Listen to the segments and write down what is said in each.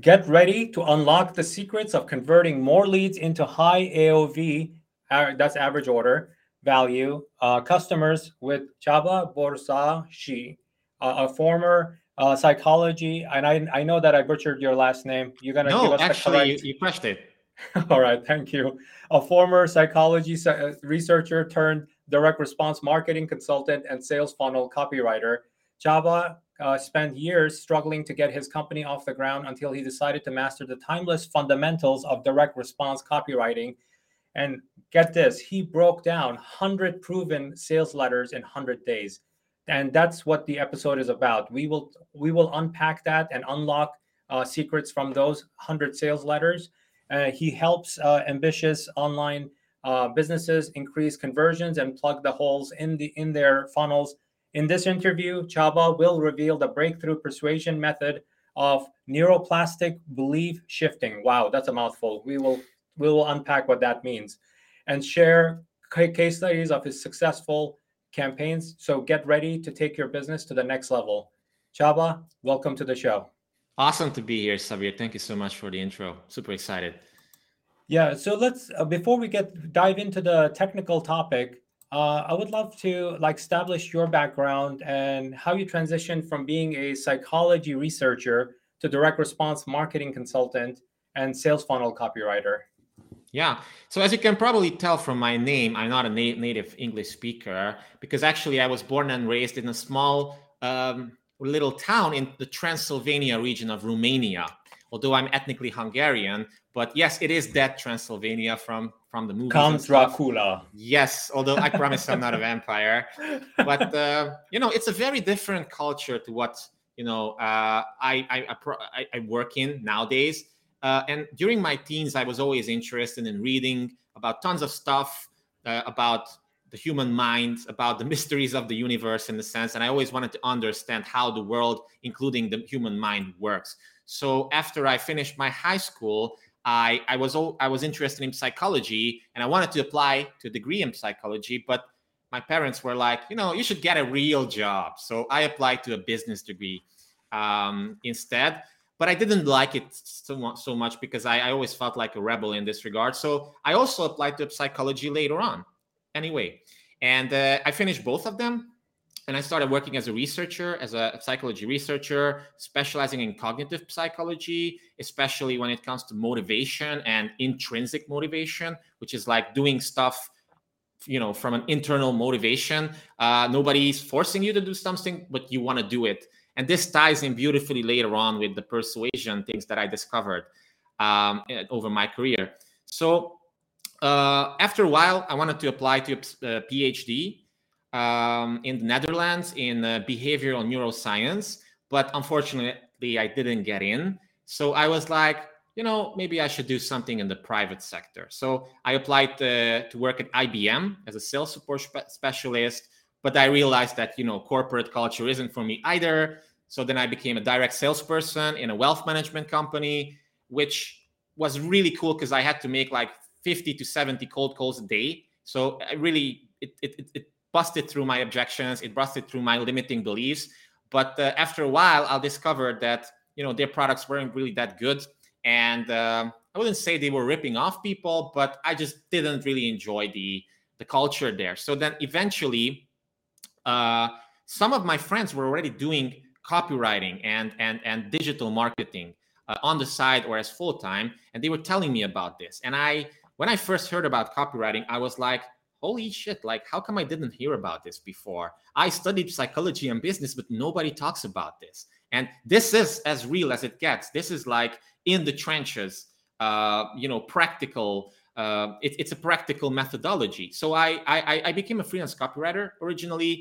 Get ready to unlock the secrets of converting more leads into high AOV, that's average order value, uh, customers with Csaba Borsa Shi, uh, a former uh, psychology, and I, I know that I butchered your last name. You're gonna no, give us actually, the you, you crushed it. All right, thank you. A former psychology uh, researcher turned direct response marketing consultant and sales funnel copywriter. Csaba uh, spent years struggling to get his company off the ground until he decided to master the timeless fundamentals of direct response copywriting. And get this, he broke down 100 proven sales letters in 100 days. And that's what the episode is about. We will we will unpack that and unlock uh, secrets from those 100 sales letters. Uh, he helps uh, ambitious online uh, businesses increase conversions and plug the holes in the in their funnels in this interview, Csaba will reveal the breakthrough persuasion method of neuroplastic belief shifting. Wow, that's a mouthful. We will we will unpack what that means and share case studies of his successful campaigns. So get ready to take your business to the next level. Csaba, welcome to the show. Awesome to be here, Sabir. Thank you so much for the intro. Super excited. Yeah, so let's uh, before we get dive into the technical topic, uh, I would love to like establish your background and how you transitioned from being a psychology researcher to direct response marketing consultant and sales funnel copywriter. Yeah. So as you can probably tell from my name, I'm not a na- native English speaker because actually I was born and raised in a small um, little town in the Transylvania region of Romania. Although I'm ethnically Hungarian, but yes, it is that Transylvania from from the movie. Count Dracula. Yes, although I promise I'm not a vampire, but uh, you know, it's a very different culture to what you know uh, I, I, I I work in nowadays. Uh, and during my teens, I was always interested in reading about tons of stuff uh, about the human mind, about the mysteries of the universe in the sense. And I always wanted to understand how the world, including the human mind, works. So after I finished my high school, I, I was I was interested in psychology and I wanted to apply to a degree in psychology, but my parents were like, you know, you should get a real job. So I applied to a business degree um, instead. But I didn't like it so much, so much because I, I always felt like a rebel in this regard. So I also applied to psychology later on. Anyway, and uh, I finished both of them and I started working as a researcher, as a psychology researcher, specializing in cognitive psychology, especially when it comes to motivation and intrinsic motivation, which is like doing stuff, you know, from an internal motivation. Uh, nobody's forcing you to do something, but you want to do it. And this ties in beautifully later on with the persuasion things that I discovered um, over my career. So uh, after a while, I wanted to apply to a PhD um, in the Netherlands in uh, behavioral neuroscience, but unfortunately, I didn't get in. So I was like, you know, maybe I should do something in the private sector. So I applied to, to work at IBM as a sales support spe- specialist, but I realized that, you know, corporate culture isn't for me either. So then I became a direct salesperson in a wealth management company, which was really cool because I had to make like 50 to 70 cold calls a day. So I really, it, it, it busted through my objections. It busted through my limiting beliefs. But uh, after a while, I discovered that you know their products weren't really that good, and uh, I wouldn't say they were ripping off people, but I just didn't really enjoy the the culture there. So then eventually, uh, some of my friends were already doing copywriting and and and digital marketing uh, on the side or as full time, and they were telling me about this. And I, when I first heard about copywriting, I was like, holy shit, like, how come I didn't hear about this before? I studied psychology and business, but nobody talks about this. And this is as real as it gets. This is like in the trenches, uh, you know, practical. Uh, it, it's a practical methodology. So I, I I became a freelance copywriter originally,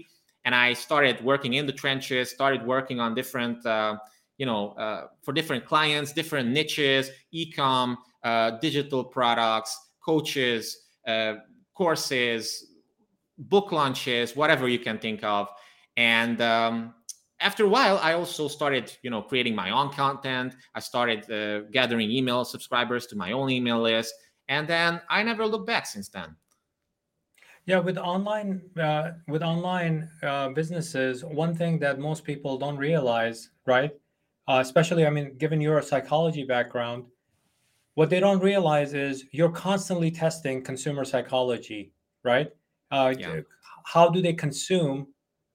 and I started working in the trenches. Started working on different, uh, you know, uh, for different clients, different niches, ecom, uh, digital products, coaches, uh, courses, book launches, whatever you can think of. And um, after a while, I also started, you know, creating my own content. I started uh, gathering email subscribers to my own email list, and then I never looked back since then. Yeah, with online uh, with online uh, businesses, one thing that most people don't realize, right? uh, especially, I mean, given your psychology background, what they don't realize is you're constantly testing consumer psychology, right? Uh, Yeah. How do they consume?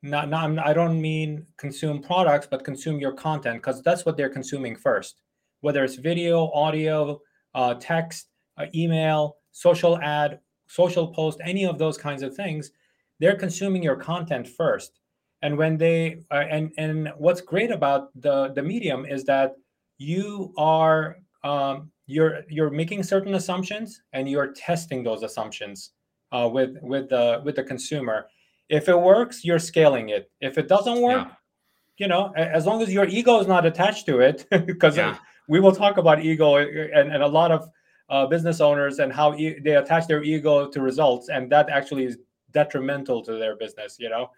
Not, not, I don't mean consume products, but consume your content because that's what they're consuming first. Whether it's video, audio, uh, text, uh, email, social ad, social post, any of those kinds of things, they're consuming your content first. And when they uh, and and what's great about the the medium is that you are um, you're you're making certain assumptions and you're testing those assumptions uh, with with the with the consumer. If it works, you're scaling it. If it doesn't work, Yeah. you know, as long as your ego is not attached to it, because Yeah. we will talk about ego uh, and, and a lot of uh, business owners and how e- they attach their ego to results, and that actually is detrimental to their business. You know,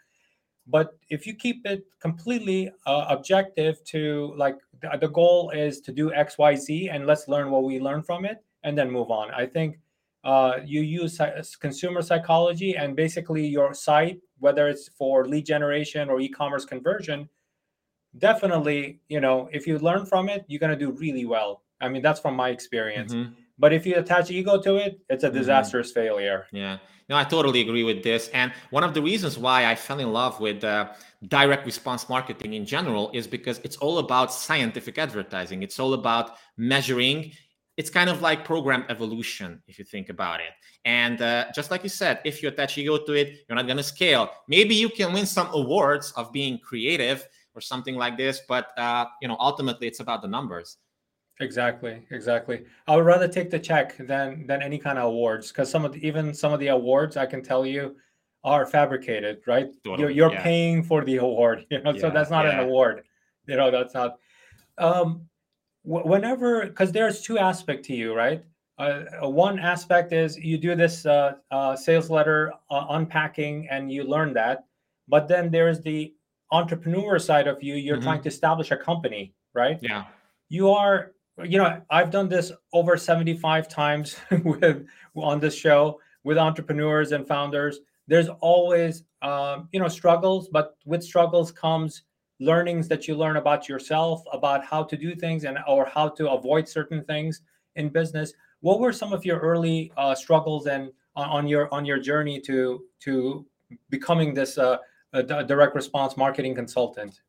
but if you keep it completely uh, objective to like the, goal is to do X, Y, Z, and let's learn what we learn from it, and then move on. I think uh, you use consumer psychology and basically your site, whether it's for lead generation or e-commerce conversion, definitely, you know, if you learn from it, you're to do really well. I mean, that's from my experience. Mhm. But if you attach ego to it, it's a Mhm. disastrous failure. Yeah, no, I totally agree with this. And one of the reasons why I fell in love with uh, direct response marketing in general is because it's all about scientific advertising. It's all about measuring. It's kind of like program evolution, if you think about it. And uh, just like you said, if you attach ego to it, you're not going to scale. Maybe you can win some awards of being creative or something like this, but uh, you know, ultimately, it's about the numbers. Exactly, exactly. I would rather take the check than than any kind of awards because some of the, even some of the awards I can tell you are fabricated, right? You're you're yeah. paying for the award, you know, so that's not an award. You know, that's not. Um, wh- whenever because there's two aspect to you, right? Uh, uh, one aspect is you do this uh, uh, sales letter uh, unpacking and you learn that, but then there's the entrepreneur side of you. You're Mhm. trying to establish a company, right? Yeah. you are you know i've done this over 75 times with on this show with entrepreneurs and founders. There's always um, you know struggles but with struggles comes learnings that you learn about yourself about how to do things and or how to avoid certain things in business. What were some of your early uh, struggles and on, on your on your journey to to becoming this uh, direct response marketing consultant?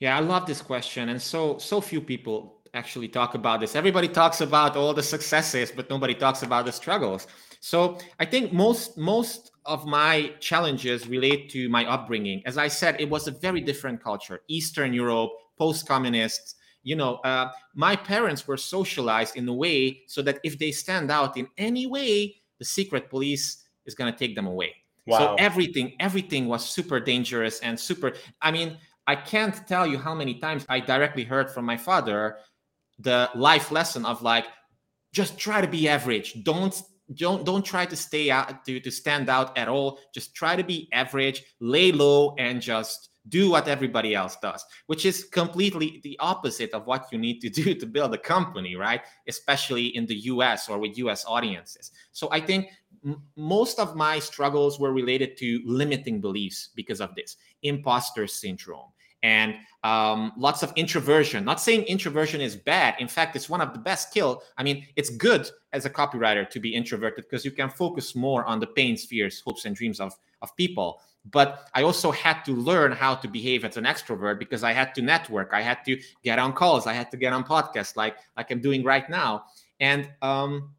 Yeah, I love this question, and so so few people actually talk about this. Everybody talks about all the successes, but nobody talks about the struggles. So I think most most of my challenges relate to my upbringing. As I said, it was a very different culture, Eastern Europe, post-communist. You know, uh, my parents were socialized in a way so that if they stand out in any way, the secret police is going to take them away. Wow. So everything, everything was super dangerous and super. I mean, I can't tell you how many times I directly heard from my father the life lesson of like, just try to be average. Don't don't don't try to stay out to, to stand out at all. Just try to be average, lay low, and just do what everybody else does, which is completely the opposite of what you need to do to build a company, right? Especially in the US or with US audiences. So I think most of my struggles were related to limiting beliefs because of this imposter syndrome and um, lots of introversion. Not saying introversion is bad. In fact, it's one of the best skill. I mean, it's good as a copywriter to be introverted because you can focus more on the pains, fears, hopes, and dreams of, of people. But I also had to learn how to behave as an extrovert because I had to network. I had to get on calls. I had to get on podcasts like like I'm doing right now. And um,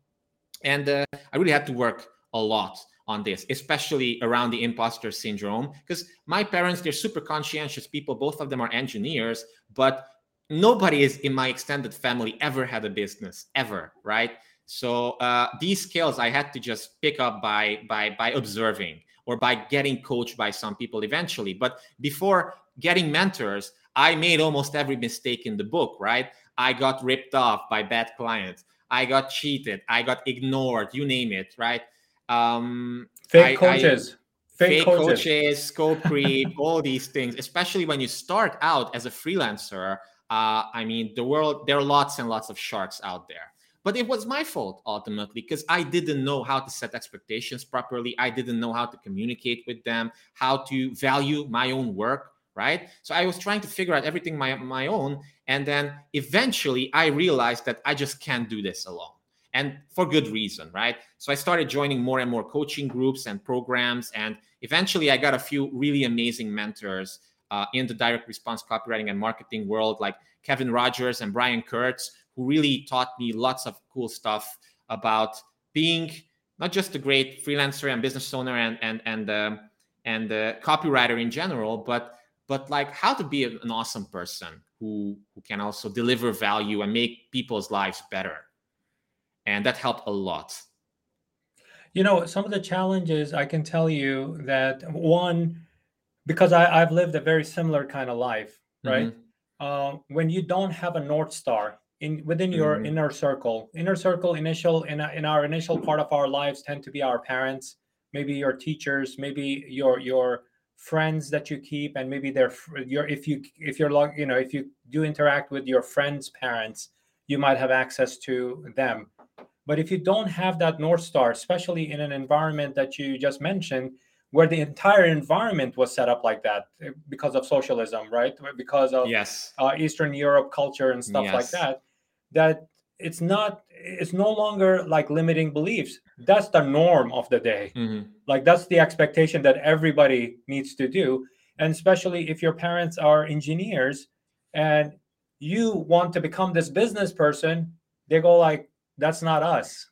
and uh, I really had to work a lot on this, especially around the imposter syndrome. Because my parents, they're super conscientious people. Both of them are engineers, but nobody is in my extended family ever had a business ever, right? So uh, these skills I had to just pick up by by by observing or by getting coached by some people eventually. But before getting mentors, I made almost every mistake in the book, right? I got ripped off by bad clients. I got cheated. I got ignored. You name it, right? Um, fake I- I- coaches fake, fake, coaches. coaches, scope creep, all these things, especially when you start out as a freelancer. Uh, I mean, the world, there are lots and lots of sharks out there. But it was my fault ultimately because I didn't know how to set expectations properly. I didn't know how to communicate with them, how to value my own work, right? So I was trying to figure out everything my my own, And then eventually I realized that I just can't do this alone. And for good reason, right? So I started joining more and more coaching groups and programs. And eventually I got a few really amazing mentors uh, in the direct response copywriting and marketing world, like Kevin Rogers and Brian Kurtz, who really taught me lots of cool stuff about being not just a great freelancer and business owner and and and uh, and uh, copywriter in general, but but like how to be an awesome person who who can also deliver value and make people's lives better, and that helped a lot. You know, some of the challenges I can tell you that one, because I, I've lived a very similar kind of life, right? Mm-hmm. Uh, when you don't have a north star in within your mm-hmm. inner circle inner circle initial in, in our initial part of our lives tend to be our parents maybe your teachers maybe your your friends that you keep and maybe they're your if you if you're like you know if you do interact with your friends parents you might have access to them but if you don't have that north star especially in an environment that you just mentioned where the entire environment was set up like that eh, because of socialism right? Because of yes. uh, eastern europe culture and stuff yes. like that that it's not it's no longer like limiting beliefs. That's the norm of the day. Mm-hmm. like that's the expectation that everybody needs to do. And especially if your parents are engineers and you want to become this business person they go like that's not us.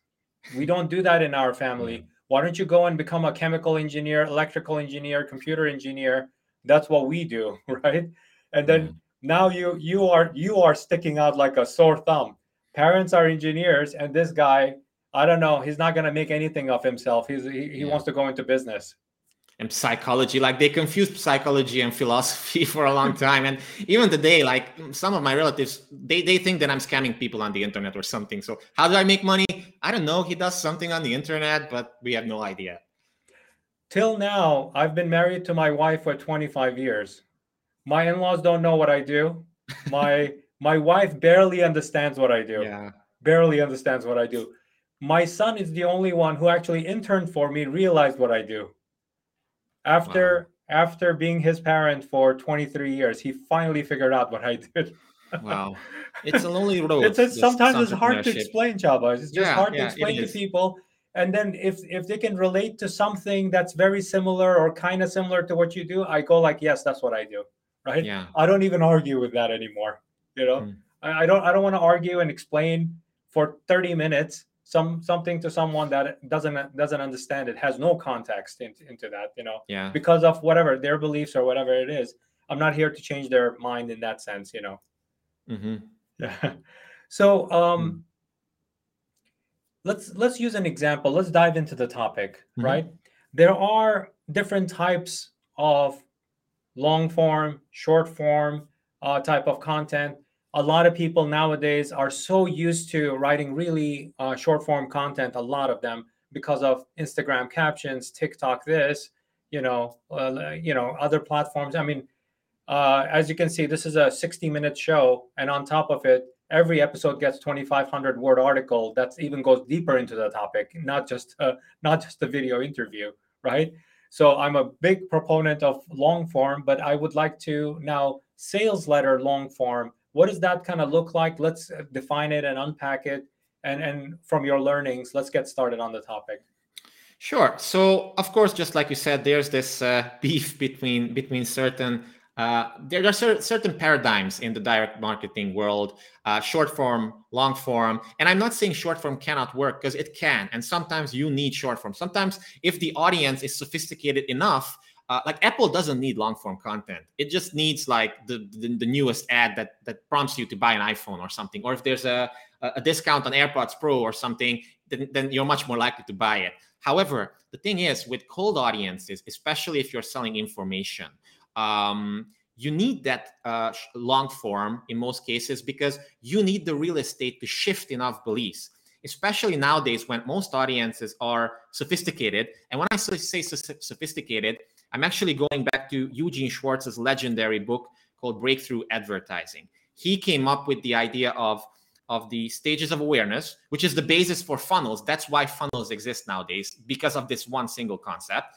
We don't do that in our family. Why don't you go and become a chemical engineer electrical engineer computer engineer? That's what we do right? And then mm-hmm now you you are you are sticking out like a sore thumb. Parents are engineers and this guy i don't know he's not going to make anything of himself. He's he, he yeah. wants to go into business and psychology like they confused psychology and philosophy for a long time and even today like some of my relatives they, they think that i'm scamming people on the internet or something so how do i make money i don't know he does something on the internet but we have no idea till now i've been married to my wife for 25 years my in-laws don't know what I do. My my wife barely understands what I do. Yeah. Barely understands what I do. My son is the only one who actually interned for me, realized what I do. After wow. after being his parent for 23 years, he finally figured out what I did. wow. It's a lonely road. It's, it's sometimes it's hard to explain, Csaba. It's just yeah, hard yeah, to explain to people. And then if if they can relate to something that's very similar or kind of similar to what you do, I go like, yes, that's what I do right? Yeah. I don't even argue with that anymore. You know, mm. I, I don't I don't want to argue and explain for 30 minutes some something to someone that doesn't doesn't understand it has no context into, into that you know yeah because of whatever their beliefs or whatever it is i'm not here to change their mind in that sense you know mm-hmm. yeah so um mm. let's let's use an example let's dive into the topic mm-hmm. right there are different types of long form, short form uh, type of content. A lot of people nowadays are so used to writing really uh, short form content, a lot of them because of Instagram captions, TikTok, this, you know, uh, you know, other platforms. I mean, uh, as you can see, this is a 60 minute show, and on top of it, every episode gets 2,500 word article that even goes deeper into the topic, not just uh, not just a video interview, right? So I'm a big proponent of long form, but I would like to now sales letter long form. What does that kind of look like? Let's uh, define it and unpack it. And, and from your learnings, let's get started on the topic. Sure. So, of course, just like you said, there's this uh, beef between between certain uh, there are certain paradigms in the direct marketing world uh, short form long form and i'm not saying short form cannot work because it can and sometimes you need short form sometimes if the audience is sophisticated enough uh, like apple doesn't need long form content. It just needs like the, the, the newest ad that that prompts you to buy an iphone or something. Or if there's a a discount on airpods pro or something then, then you're much more likely to buy it. However the thing is with cold audiences especially if you're selling information um, you need that uh, long form in most cases because you need the real estate to shift enough beliefs especially nowadays when most audiences are sophisticated. And when i say sophisticated i'm actually going back to eugene schwartz's legendary book called breakthrough advertising he came up with the idea of of the stages of awareness which is the basis for funnels that's why funnels exist nowadays because of this one single concept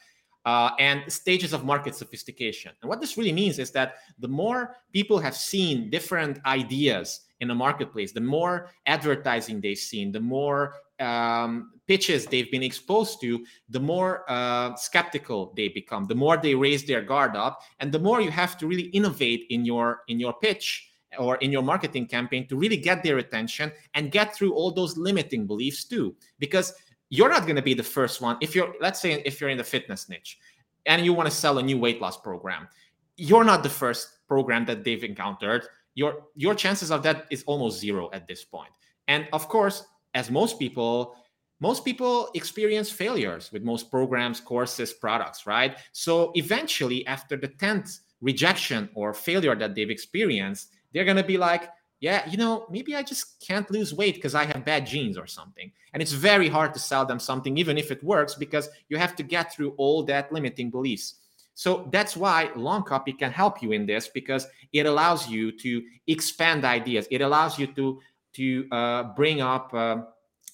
uh, and stages of market sophistication. And what this really means is that the more people have seen different ideas in the marketplace, the more advertising they've seen, the more um, pitches they've been exposed to, the more uh, skeptical they become, the more they raise their guard up, and the more you have to really innovate in your in your pitch or in your marketing campaign to really get their attention and get through all those limiting beliefs too because you're not going to be the first one if you're let's say if you're in the fitness niche and you want to sell a new weight loss program you're not the first program that they've encountered your your chances of that is almost zero at this point. and of course as most people most people experience failures with most programs courses products right so eventually after the 10th rejection or failure that they've experienced they're going to be like yeah, you know, maybe I just can't lose weight because I have bad genes or something. And it's very hard to sell them something, even if it works, because you have to get through all that limiting beliefs. So that's why long copy can help you in this because it allows you to expand ideas. It allows you to to uh, bring up uh,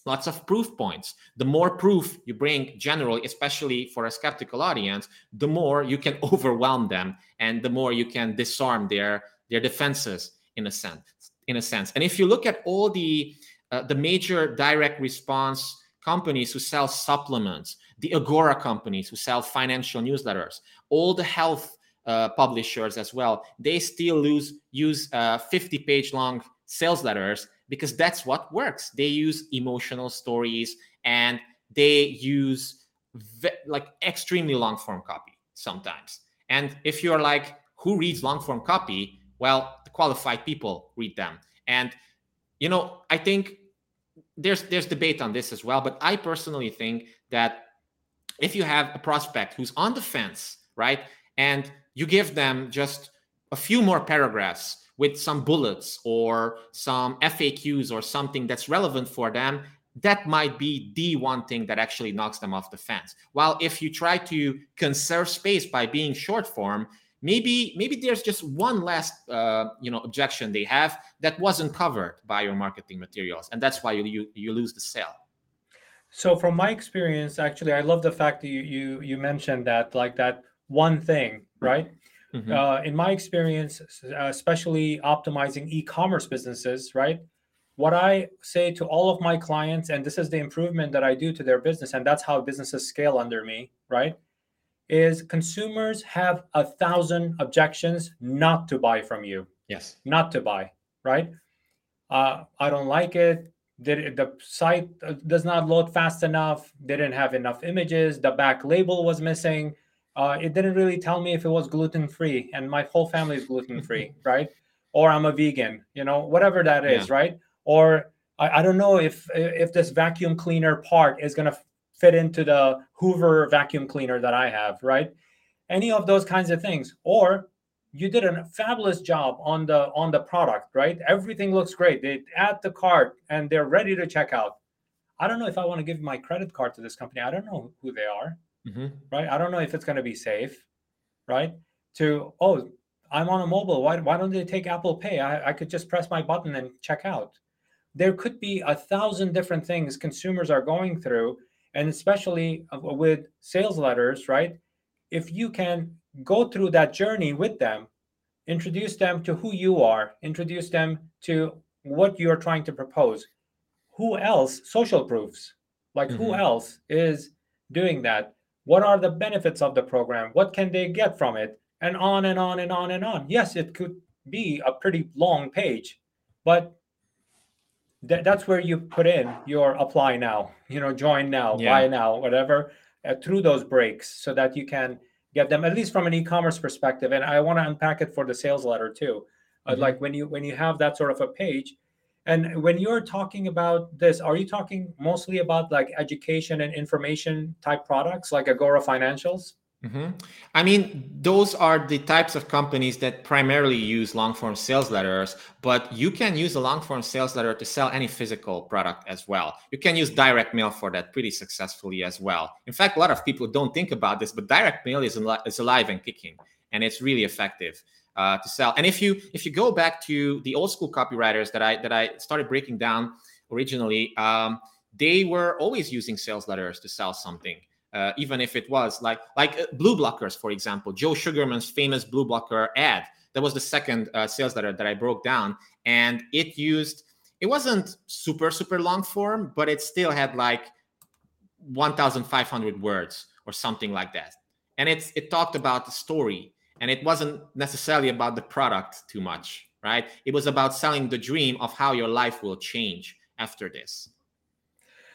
lots of proof points. The more proof you bring, generally, especially for a skeptical audience, the more you can overwhelm them, and the more you can disarm their their defenses in a sense in a sense. And if you look at all the uh, the major direct response companies who sell supplements, the Agora companies who sell financial newsletters, all the health uh, publishers as well, they still lose use uh, 50 page long sales letters because that's what works. They use emotional stories and they use ve- like extremely long form copy sometimes. And if you're like, who reads long form copy? Well, the qualified people read them. And you know, I think there's there's debate on this as well, but I personally think that if you have a prospect who's on the fence, right, and you give them just a few more paragraphs with some bullets or some FAQs or something that's relevant for them, that might be the one thing that actually knocks them off the fence. While if you try to conserve space by being short form, maybe maybe there's just one last uh, you know objection they have that wasn't covered by your marketing materials and that's why you you, you lose the sale so from my experience actually i love the fact that you you, you mentioned that like that one thing right mm-hmm. uh, in my experience especially optimizing e-commerce businesses right what i say to all of my clients and this is the improvement that i do to their business and that's how businesses scale under me right is consumers have a thousand objections not to buy from you. Yes. Not to buy, right? Uh, I don't like it. Did the site uh, does not load fast enough? Didn't have enough images. The back label was missing. Uh, it didn't really tell me if it was gluten free, and my whole family is gluten free, right? Or I'm a vegan, you know, whatever that is, yeah. right? Or I, I, don't know if if this vacuum cleaner part is gonna fit into the Hoover vacuum cleaner that I have, right? Any of those kinds of things. Or you did a fabulous job on the on the product, right? Everything looks great. They add the cart and they're ready to check out. I don't know if I want to give my credit card to this company. I don't know who they are, mm-hmm. right? I don't know if it's going to be safe, right? To oh, I'm on a mobile. Why why don't they take Apple Pay? I, I could just press my button and check out. There could be a thousand different things consumers are going through and especially with sales letters right if you can go through that journey with them introduce them to who you are introduce them to what you're trying to propose who else social proofs like mm-hmm. who else is doing that what are the benefits of the program? What can they get from it? And on and on and on and on. Yes it could be a pretty long page but that, that's where you put in your apply now you know join now yeah. buy now whatever uh, through those breaks so that you can get them at least from an e-commerce perspective. And i want to unpack it for the sales letter too. Mm-hmm. like when you when you have that sort of a page and when you're talking about this are you talking mostly about like education and information type products like agora financials Mm-hmm. I mean, those are the types of companies that primarily use long form sales letters, but you can use a long form sales letter to sell any physical product as well. You can use direct mail for that pretty successfully as well. In fact, a lot of people don't think about this, but direct mail is, al- is alive and kicking, and it's really effective. Uh, to sell, and if you if you go back to the old school copywriters that I that I started breaking down originally, um, they were always using sales letters to sell something uh, even if it was like like uh, blue blockers, for example, Joe Sugarman's famous blue blocker ad. That was the second uh, sales letter that I broke down, and it used. It wasn't super super long form, but it still had like 1,500 words or something like that, and it's it talked about the story, and it wasn't necessarily about the product too much, right? It was about selling the dream of how your life will change after this.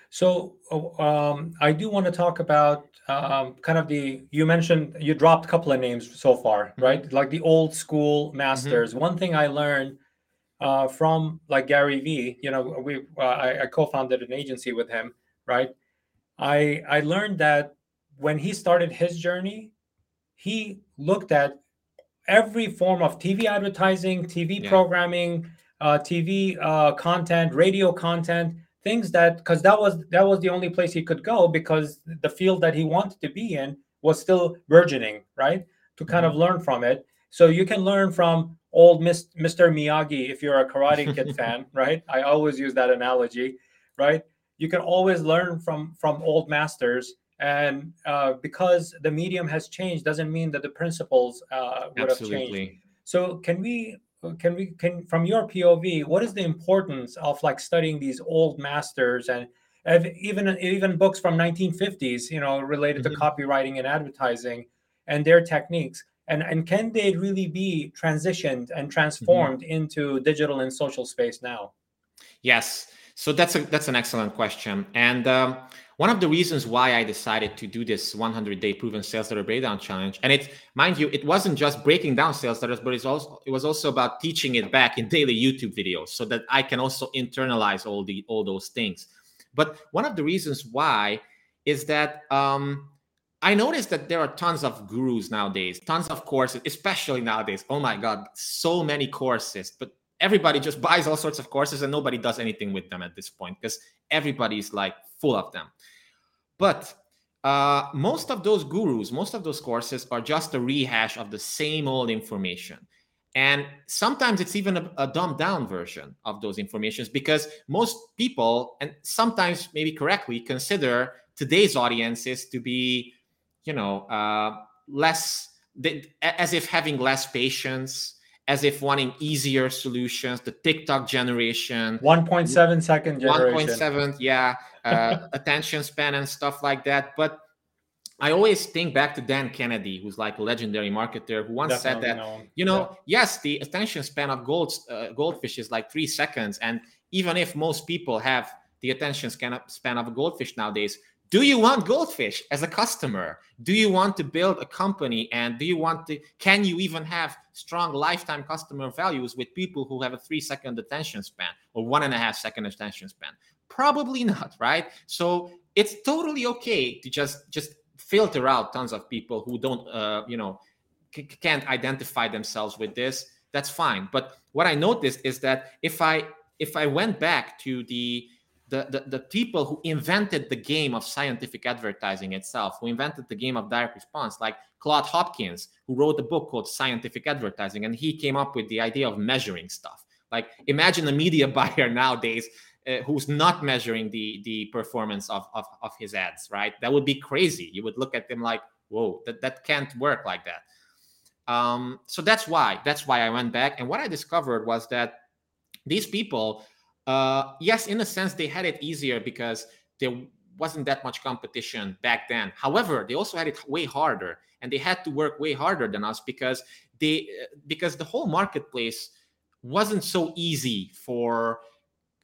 So oh, um, I do want to talk about um, kind of the you mentioned you dropped a couple of names so far, mm-hmm. right? Like the old school masters. Mm-hmm. One thing I learned uh, from like Gary Vee, you know, we uh, I, I, co-founded an agency with him, right? I I learned that when he started his journey, he looked at every form of TV advertising, TV yeah. programming, uh, TV uh, content, radio content things that because that was that was the only place he could go because the field that he wanted to be in was still burgeoning right to kind of mm-hmm. learn from it so you can learn from old mr miyagi if you're a karate kid fan right i always use that analogy right you can always learn from from old masters and uh, because the medium has changed doesn't mean that the principles uh, would Absolutely. have changed so can we can we can from your pov what is the importance of like studying these old masters and even even books from 1950s you know related mm-hmm. to copywriting and advertising and their techniques and and can they really be transitioned and transformed mm-hmm. into digital and social space now yes so that's a that's an excellent question and um, one of the reasons why I decided to do this 100 day proven sales letter breakdown challenge, and it, mind you, it wasn't just breaking down sales letters, but it's also it was also about teaching it back in daily YouTube videos, so that I can also internalize all the all those things. But one of the reasons why is that um, I noticed that there are tons of gurus nowadays, tons of courses, especially nowadays. Oh my God, so many courses, but everybody just buys all sorts of courses and nobody does anything with them at this point because everybody's like full of them. But uh, most of those gurus, most of those courses are just a rehash of the same old information. And sometimes it's even a, a dumbed down version of those informations because most people, and sometimes maybe correctly, consider today's audiences to be, you know, uh, less, as if having less patience, as if wanting easier solutions, the TikTok generation. 1.7 second generation. 1.7, yeah, uh, attention span and stuff like that. But I always think back to Dan Kennedy, who's like a legendary marketer, who once Definitely said that, you know, yeah. yes, the attention span of gold, uh, goldfish is like three seconds. And even if most people have the attention span of a goldfish nowadays, do you want goldfish as a customer? Do you want to build a company? And do you want to can you even have strong lifetime customer values with people who have a three second attention span or one and a half second attention span? Probably not right? So it's totally okay to just just filter out tons of people who don't uh, you know c- can't identify themselves with this. That's fine. But what i noticed is that if i if i went back to the the, the, the people who invented the game of scientific advertising itself, who invented the game of direct response, like Claude Hopkins, who wrote a book called Scientific Advertising, and he came up with the idea of measuring stuff. Like imagine a media buyer nowadays uh, who's not measuring the the performance of, of of his ads, right? That would be crazy. You would look at them like, whoa, that, that can't work like that. Um, so that's why that's why I went back, and what I discovered was that these people uh, yes, in a sense, they had it easier because there wasn't that much competition back then. However, they also had it way harder, and they had to work way harder than us because they because the whole marketplace wasn't so easy for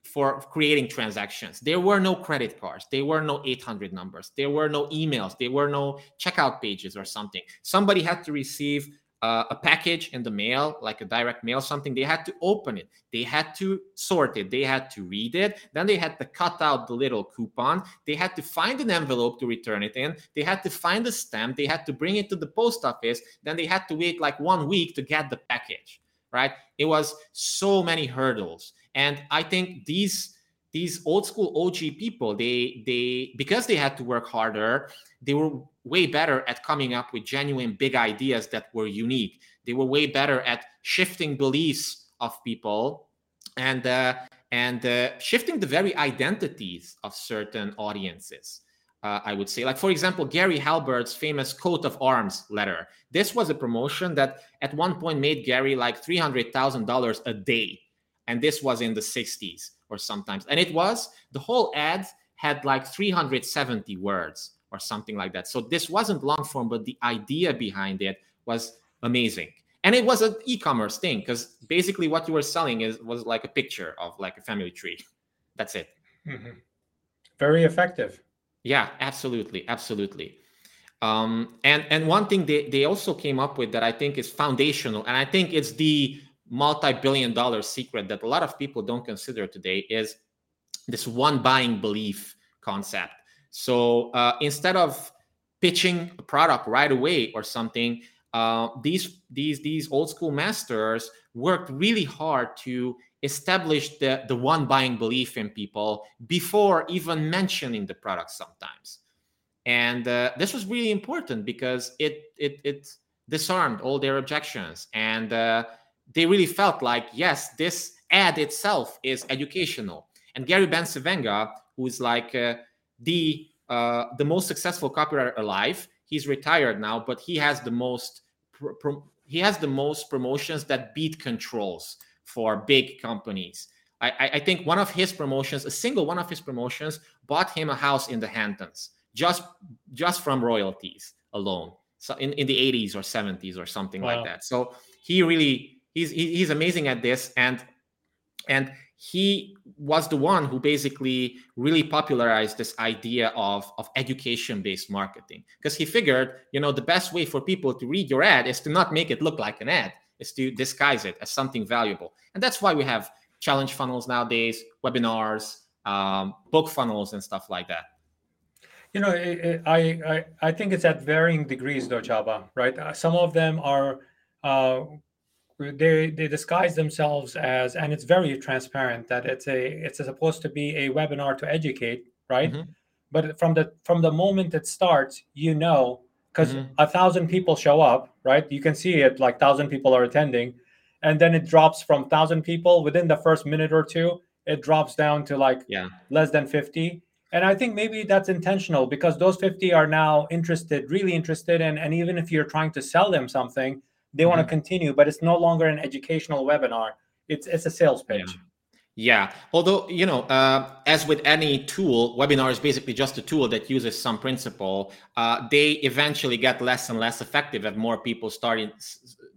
for creating transactions. There were no credit cards. There were no 800 numbers. There were no emails. There were no checkout pages or something. Somebody had to receive uh, a package in the mail, like a direct mail, something, they had to open it. They had to sort it. They had to read it. Then they had to cut out the little coupon. They had to find an envelope to return it in. They had to find the stamp. They had to bring it to the post office. Then they had to wait like one week to get the package, right? It was so many hurdles. And I think these these old school OG people, they they because they had to work harder, they were way better at coming up with genuine big ideas that were unique. They were way better at shifting beliefs of people and uh, and uh, shifting the very identities of certain audiences. uh, I would say. Like, for example, Gary Halbert's famous coat of arms letter. This was a promotion that at one point made Gary like $300,000 a day. And this was in the 60s or sometimes. And it was the whole ad had like 370 words or something like that. So this wasn't long form, but the idea behind it was amazing. And it was an e-commerce thing because basically what you were selling is was like a picture of like a family tree. That's it. Mm-hmm. Very effective. Yeah, absolutely, absolutely. Um, and and one thing they, they also came up with that I think is foundational, and I think it's the multi-billion dollar secret that a lot of people don't consider today is this one buying belief concept. So uh, instead of pitching a product right away or something, uh, these these these old school masters worked really hard to establish the the one buying belief in people before even mentioning the product sometimes and uh, this was really important because it it it disarmed all their objections and uh, they really felt like yes this ad itself is educational and gary bencivenga who's like uh, the uh, the most successful copywriter alive he's retired now but he has the most he has the most promotions that beat controls for big companies. I, I, think one of his promotions, a single one of his promotions, bought him a house in the Hamptons just just from royalties alone. So in, in the 80s or 70s or something wow. like that. So he really he's he's amazing at this. And and he was the one who basically really popularized this idea of, of education based marketing. Because he figured you know the best way for people to read your ad is to not make it look like an ad is to disguise it as something valuable. And that's why we have challenge funnels nowadays webinars um, book funnels and stuff like that. You know I, I i think it's at varying degrees though Csaba right? Uh, some of them are uh, they they disguise themselves as and it's very transparent that it's a it's supposed to be a webinar to educate right mm-hmm. but from the from the moment it starts you know because mm-hmm. a thousand people show up right you can see it like thousand people are attending and then it drops from thousand people within the first minute or two it drops down to like yeah less than 50 and i think maybe that's intentional because those 50 are now interested really interested in and even if you're trying to sell them something they mm-hmm. want to continue but it's no longer an educational webinar it's it's a sales pitch yeah. Yeah, although you know, uh, as with any tool, webinar is basically just a tool that uses some principle. Uh, they eventually get less and less effective as more people start in,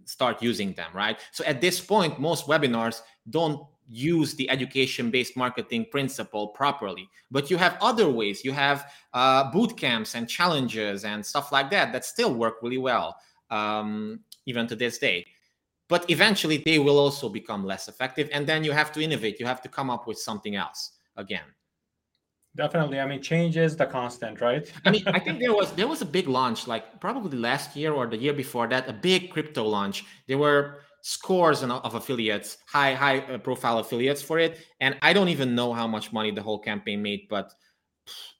start using them, right? So at this point, most webinars don't use the education-based marketing principle properly. But you have other ways. You have uh, boot camps and challenges and stuff like that that still work really well. Um, even to this day. But eventually they will also become less effective. And then you have to innovate. You have to come up with something else again. Definitely. I mean, change is the constant, right? I mean, I think there was there was a big launch, like probably last year or the year before that, a big crypto launch. There were scores of affiliates, high high uh, profile affiliates for it, and I don't even know how much money the whole campaign made, but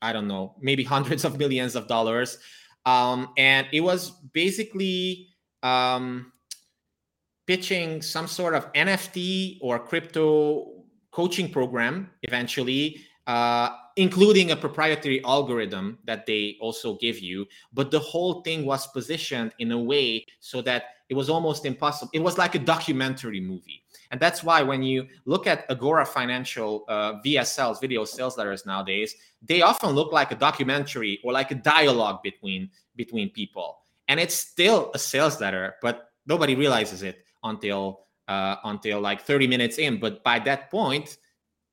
I don't know, maybe hundreds of millions of dollars. Um, and it was basically um, pitching some sort of NFT or crypto coaching program eventually, uh, including a proprietary algorithm that they also give you. But the whole thing was positioned in a way so that it was almost impossible. It was like a documentary movie. And that's why when you look at Agora Financial uh, VSLs, video sales letters nowadays, they often look like a documentary or like a dialogue between between people and it's still a sales letter, but nobody realizes it until uh, until like 30 minutes in. But by that point,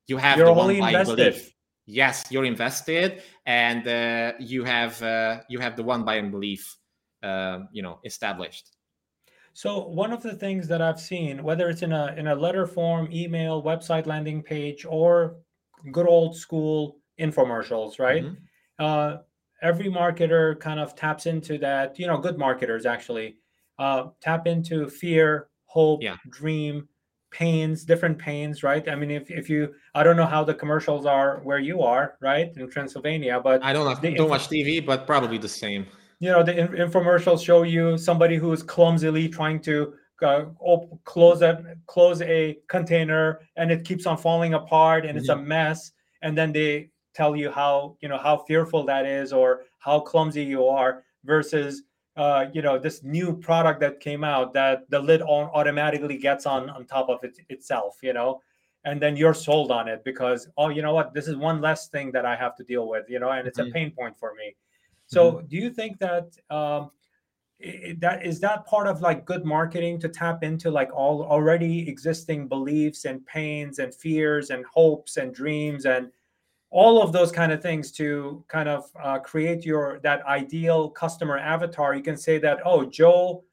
you have you're the one invested. belief. Yes, you're invested, and uh, you have uh, you have the one buying belief, uh, you know, established. So one of the things that I've seen, whether it's in a in a letter form, email, website landing page, or good old school infomercials, right? Mm-hmm. Every marketer kind of taps into that you know good marketers actually uh, tap into fear hope yeah. dream pains different pains right i mean if, if you i don't know how the commercials are where you are right in transylvania but i don't have, don't watch tv but probably the same you know the infomercials show you somebody who's clumsily trying to uh, op- close a close a container and it keeps on falling apart and mm-hmm. it's a mess and then they tell you how you know how fearful that is or how clumsy you are versus uh, you know this new product that came out that the lid automatically gets on on top of it itself you know and then you're sold on it because oh you know what this is one less thing that i have to deal with you know and it's mm-hmm. a pain point for me so mm-hmm. do you think that um, that is that part of like good marketing to tap into like all already existing beliefs and pains and fears and hopes and dreams and all of those kind of things to kind of uh, create your that ideal customer avatar you can say that oh joe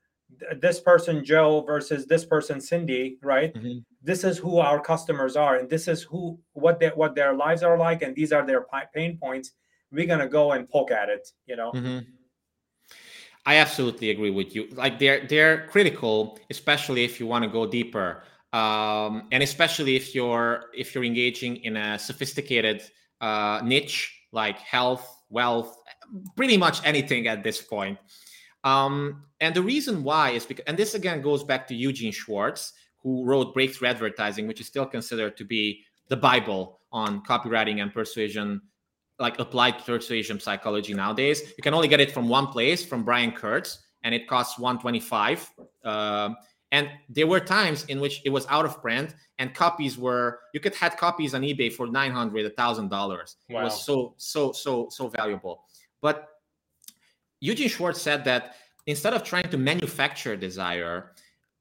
this person joe versus this person cindy right mm-hmm. this is who our customers are and this is who what they, what their lives are like and these are their pain points we're going to go and poke at it you know mm-hmm. I absolutely agree with you. Like they're they're critical, especially if you want to go deeper, um, and especially if you're if you're engaging in a sophisticated uh, niche like health, wealth, pretty much anything at this point. Um, and the reason why is because, and this again goes back to Eugene Schwartz, who wrote Breakthrough Advertising, which is still considered to be the Bible on copywriting and persuasion like applied persuasion psychology nowadays. You can only get it from one place, from Brian Kurtz, and it costs 125. Uh, and there were times in which it was out of print, and copies were you could had copies on eBay for 900, a thousand dollars. It was so so so so valuable. But Eugene Schwartz said that instead of trying to manufacture desire,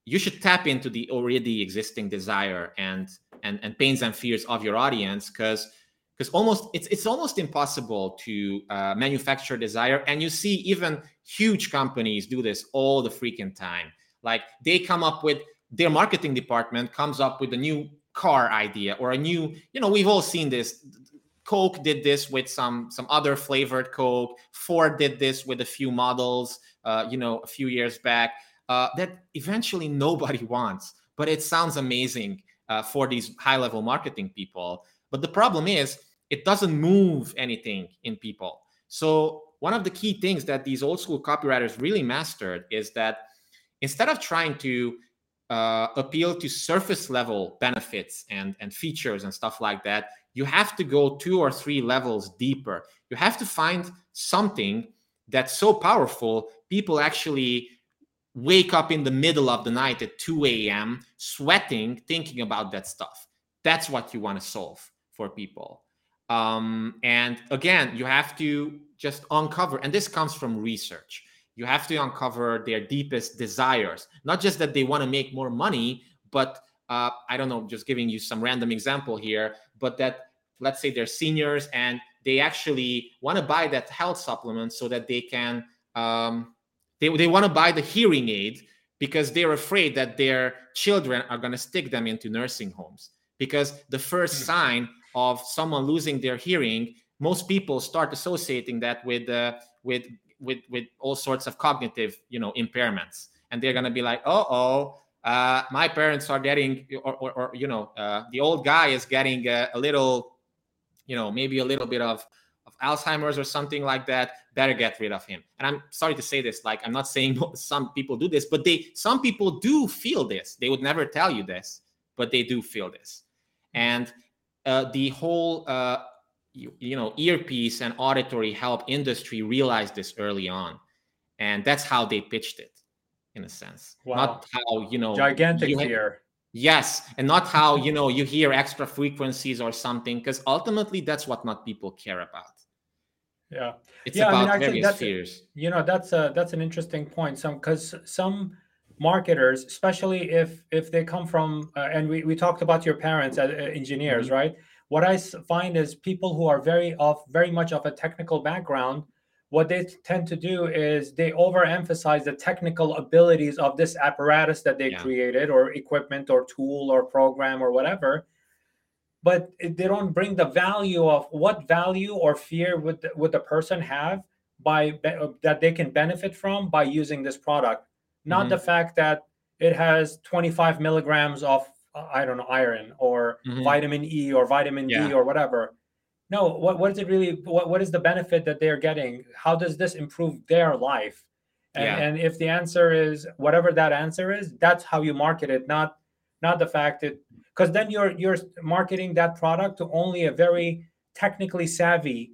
you should tap into the already existing desire and and and pains and fears of your audience because because almost it's it's almost impossible to uh, manufacture desire and you see even huge companies do this all the freaking time like they come up with their marketing department comes up with a new car idea or a new you know we've all seen this. Coke did this with some some other flavored coke. Ford did this with a few models uh, you know a few years back uh, that eventually nobody wants but it sounds amazing uh, for these high level marketing people. But the problem is it doesn't move anything in people. So one of the key things that these old school copywriters really mastered is that instead of trying to uh, appeal to surface level benefits and and features and stuff like that, you have to go two or three levels deeper. You have to find something that's so powerful people actually wake up in the middle of the night at 2 a.m. sweating thinking about that stuff. That's what you want to solve for people. Um, and again, you have to just uncover, and this comes from research. You have to uncover their deepest desires, not just that they want to make more money, but uh, I don't know, just giving you some random example here, but that let's say they're seniors and they actually want to buy that health supplement so that they can um, they, they want to buy the hearing aid because they're afraid that their children are going to stick them into nursing homes because the first mm-hmm. sign of someone losing their hearing, most people start associating that with uh, with with with all sorts of cognitive you know impairments, and they're gonna be like, oh oh. Uh, my parents are getting, or, or, or you know, uh, the old guy is getting a, a little, you know, maybe a little bit of of Alzheimer's or something like that, better get rid of him. And I'm sorry to say this, like I'm not saying some people do this, but they some people do feel this. They would never tell you this, but they do feel this. And uh, the whole uh, you, you, know earpiece and auditory help industry realized this early on, and that's how they pitched it, in a sense. Wow. Not how you know gigantic you. Yes, and not how you know you hear extra frequencies or something, because ultimately that's what not people care about. Yeah, it's yeah, about I mean, various fears. You know, that's a that's an interesting point. Some because some marketers especially if if they come from uh, and we, we talked about your parents as uh, engineers mm-hmm. right what i find is people who are very of very much of a technical background what they tend to do is they overemphasize the technical abilities of this apparatus that they yeah. created or equipment or tool or program or whatever but they don't bring the value of what value or fear would would the person have by that they can benefit from by using this product not mm-hmm. the fact that it has 25 milligrams of uh, I don't know iron or mm-hmm. vitamin E or vitamin yeah. D or whatever. No, what what is it really? What what is the benefit that they are getting? How does this improve their life? And, yeah. and if the answer is whatever that answer is, that's how you market it. Not not the fact that because then you're you're marketing that product to only a very technically savvy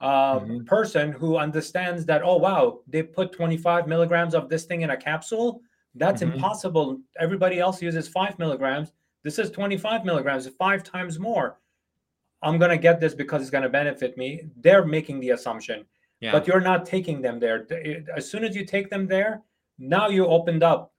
uh, Mhm. person who understands that oh wow they put 25 milligrams of this thing in a capsule that's Mhm. impossible everybody else uses 5 milligrams this is 25 milligrams five times more i'm going to get this because it's going to benefit me they're making the assumption Yeah. but you're not taking them there as soon as you take them there now you opened up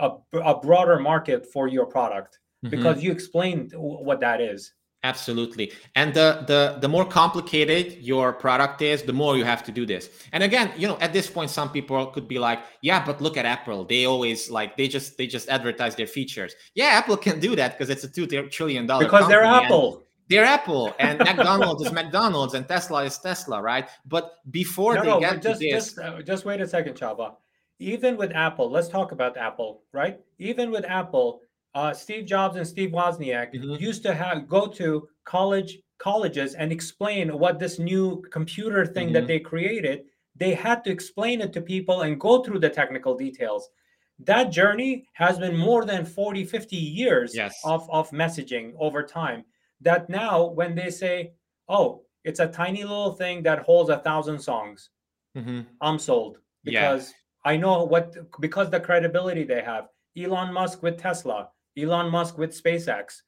a, a broader market for your product Mhm. because you explained what that is Absolutely. And the the the more complicated your product is, the more you have to do this. And again, you know, at this point some people could be like, "Yeah, but look at Apple. They always like they just they just advertise their features." Yeah, Apple can do that because it's a 2 trillion dollar because they're apple They're Apple and McDonald's is McDonald's and Tesla is Tesla, right? But before no, they no, get but to just this, just uh, just wait a second, Csaba. Even with Apple, let's talk about Apple, right? Even with Apple, uh, Steve Jobs and Steve Wozniak Mhm. used to have go to college colleges and explain what this new computer thing that Mhm. they created. They had to explain it to people and go through the technical details. That journey has been more than 40, 50 years Yes. of, of messaging over time. That now, when they say, oh, it's a tiny little thing that holds a thousand songs, Mhm. I'm sold Yeah. because I know what because the credibility they have. Elon Musk with Tesla, Elon Musk with SpaceX.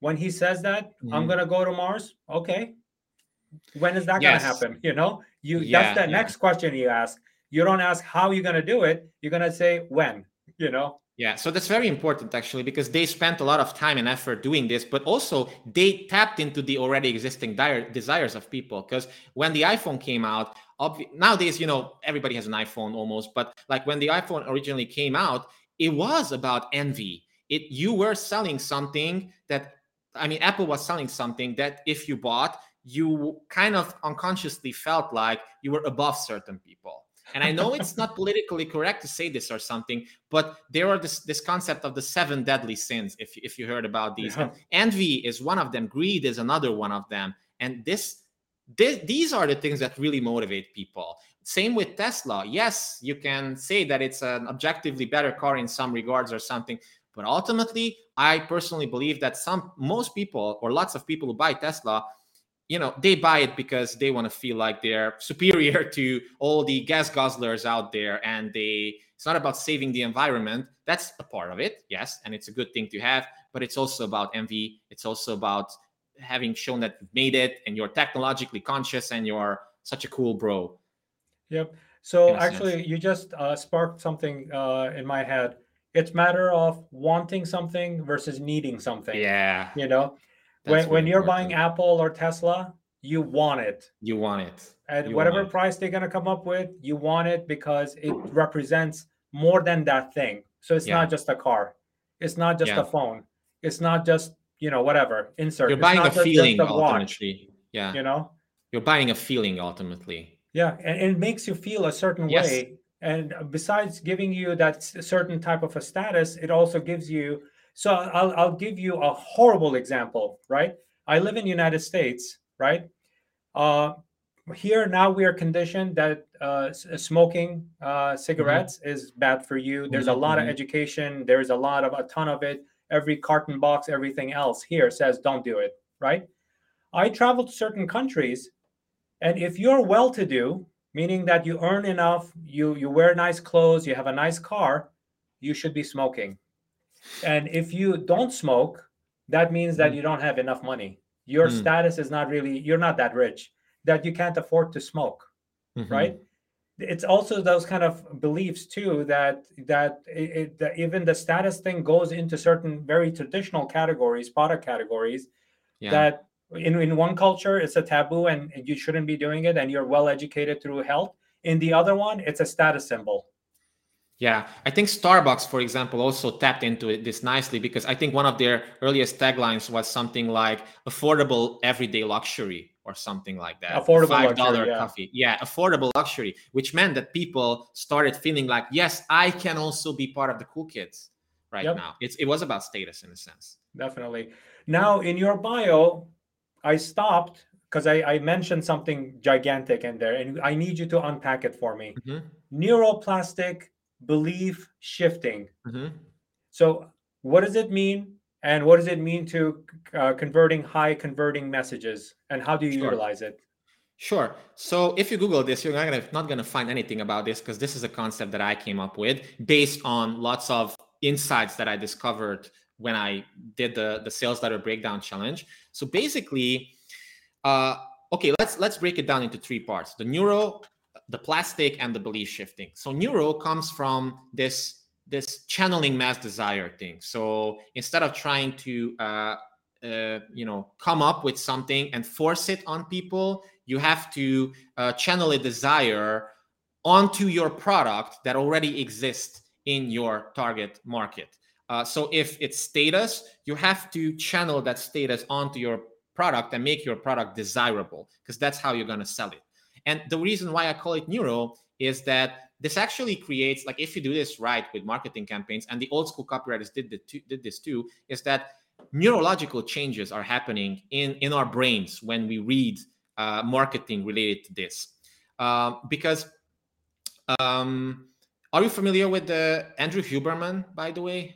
When he says that I'm Mhm. gonna go to Mars, okay. When is that Yes. gonna happen? You know, you Yeah, that's the yeah. next question you ask. You don't ask how you're gonna do it. You're gonna say when. You know. Yeah, so that's very important actually because they spent a lot of time and effort doing this, but also they tapped into the already existing dire- desires of people. Because when the iPhone came out, obvi- nowadays, you know, everybody has an iPhone almost, but like when the iPhone originally came out, it was about envy. It you were selling something that I mean, Apple was selling something that if you bought, you kind of unconsciously felt like you were above certain people. And I know it's not politically correct to say this or something, but there are this this concept of the seven deadly sins. If if you heard about these, Yeah. Envy is one of them, greed is another one of them, and this, thi- these are the things that really motivate people. Same with Tesla. Yes, you can say that it's an objectively better car in some regards or something, but ultimately, I personally believe that some most people or lots of people who buy Tesla you know they buy it because they want to feel like they're superior to all the gas guzzlers out there and they it's not about saving the environment that's a part of it yes and it's a good thing to have but it's also about envy it's also about having shown that you've made it and you're technologically conscious and you're such a cool bro Yep. So in a sense. actually, you just uh, sparked something uh, in my head. It's matter of wanting something versus needing something. yeah You know, that's when when you're buying. Apple or Tesla, you want it. you want it At You whatever it. price they're gonna come up with, you want it because it represents more than that thing. So it's Yeah. not just a car. It's not just Yeah. a phone. It's not just you know whatever insert. you're buying a not just- just feeling a ultimately yeah You know. you're buying a feeling ultimately Yeah, and, and it makes you feel a certain Yes. way. And besides giving you that certain type of a status, it also gives you. So I'll I'll give you a horrible example, right? I live in the United States, right? Uh, here now we are conditioned that uh, smoking uh, cigarettes is bad for you. There's a Mhm, lot of mhm. education. There's a lot of a ton of it. Every carton box, everything else here says don't do it, right? I travel to certain countries and if you're well to do, meaning that you earn enough, you you wear nice clothes, you have a nice car, you should be smoking. And if you don't smoke, that means that Mhm. you don't have enough money. Your Hmm. status is not really you're not that rich that you can't afford to smoke, Mhm. right? It's also those kind of beliefs too that that it, it, that even the status thing goes into certain very traditional categories, product categories yeah that in, in one culture it's a taboo and you shouldn't be doing it and you're well educated through health in the other one it's a status symbol Yeah, I think Starbucks, for example, also tapped into it this nicely because I think one of their earliest taglines was something like "affordable everyday luxury" or something like that. Affordable five luxury, dollar yeah. coffee. Yeah, affordable luxury, which meant that people started feeling like, yes, I can also be part of the cool kids right Yep. now. It's it was about status in a sense. definitely now in your bio i stopped because I, I mentioned something gigantic in there and i need you to unpack it for me Mhm, neuroplastic belief shifting mhm. so what does it mean And what does it mean to uh, converting high converting messages? And how do you Sure. utilize it? Sure. So if you Google this, you're not gonna not gonna find anything about this because this is a concept that I came up with based on lots of insights that I discovered when I did the the sales letter breakdown challenge. So basically, uh, okay, let's let's break it down into three parts: the neuro, the plastic, and the belief shifting. So neuro comes from this this channeling mass desire thing. So instead of trying to uh, uh, you know come up with something and force it on people you have to uh, channel a desire onto your product that already exists in your target market uh, so if it's status you have to channel that status onto your product and make your product desirable because that's how you're going to sell it. And the reason why i call it neuro is that this actually creates like if you do this right with marketing campaigns and the old school copywriters did, the, did this too is that neurological changes are happening in in our brains when we read uh, marketing related to this. Um, because um, are you familiar with the andrew huberman by the way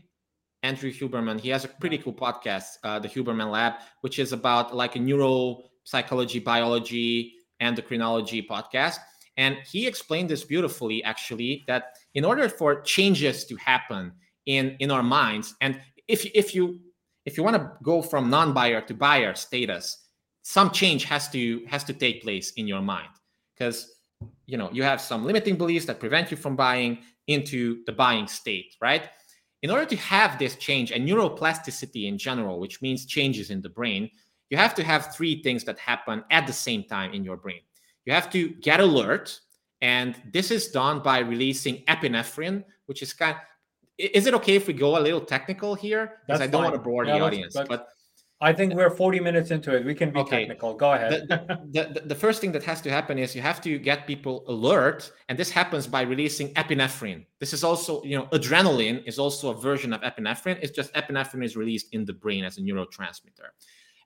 andrew huberman. He has a pretty cool podcast uh, the huberman lab which is about like a neuropsychology biology endocrinology podcast. And he explained this beautifully actually that in order for changes to happen in in our minds and if if you if you want to go from non-buyer to buyer status some change has to has to take place in your mind. Because you know you have some limiting beliefs that prevent you from buying into the buying state right in order to have this change and neuroplasticity in general which means changes in the brain you have to have three things that happen at the same time in your brain you have to get alert and this is done by releasing epinephrine which is kind is it okay if we go a little technical here? Because I don't fine. want to bore Yeah, the audience. But I think we're 40 minutes into it. We can be Okay. technical. Go ahead. the, the, the first thing that has to happen is you have to get people alert, and this happens by releasing epinephrine. This is also, you know, adrenaline is also a version of epinephrine. It's just epinephrine is released in the brain as a neurotransmitter.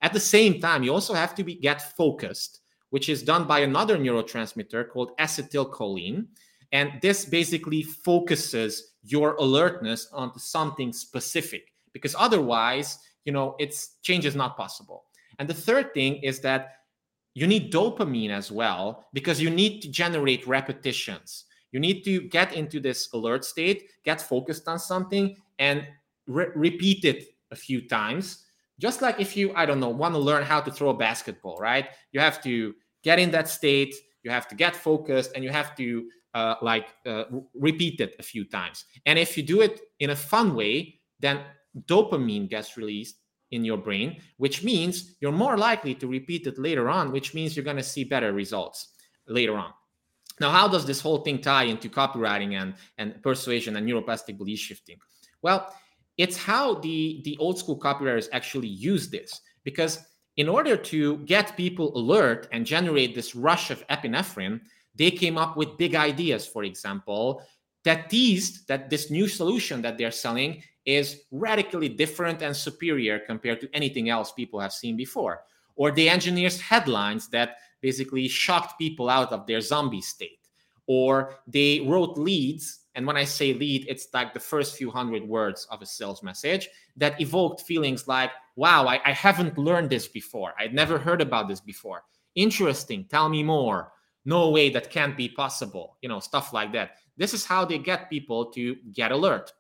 At the same time, you also have to be get focused, which is done by another neurotransmitter called acetylcholine. And this basically focuses your alertness onto something specific because otherwise, you know, it's change is not possible. And the third thing is that you need dopamine as well because you need to generate repetitions. You need to get into this alert state, get focused on something, and re- repeat it a few times. Just like if you, I don't know, want to learn how to throw a basketball, right? You have to get in that state, you have to get focused, and you have to uh, like uh, repeat it a few times. And if you do it in a fun way, then dopamine gets released in your brain, which means you're more likely to repeat it later on, which means you're going to see better results later on. Now, how does this whole thing tie into copywriting and, and persuasion and neuroplastic belief shifting? Well, it's how the, the old school copywriters actually use this. Because in order to get people alert and generate this rush of epinephrine, they came up with big ideas, for example, that teased that this new solution that they're selling is radically different and superior compared to anything else people have seen before. Or the engineers' headlines that basically shocked people out of their zombie state. Or they wrote leads. And when I say lead, it's like the first few hundred words of a sales message that evoked feelings like, wow, I, I haven't learned this before. I'd never heard about this before. Interesting. Tell me more. No way that can't be possible. You know, stuff like that. This is how they get people to get alert.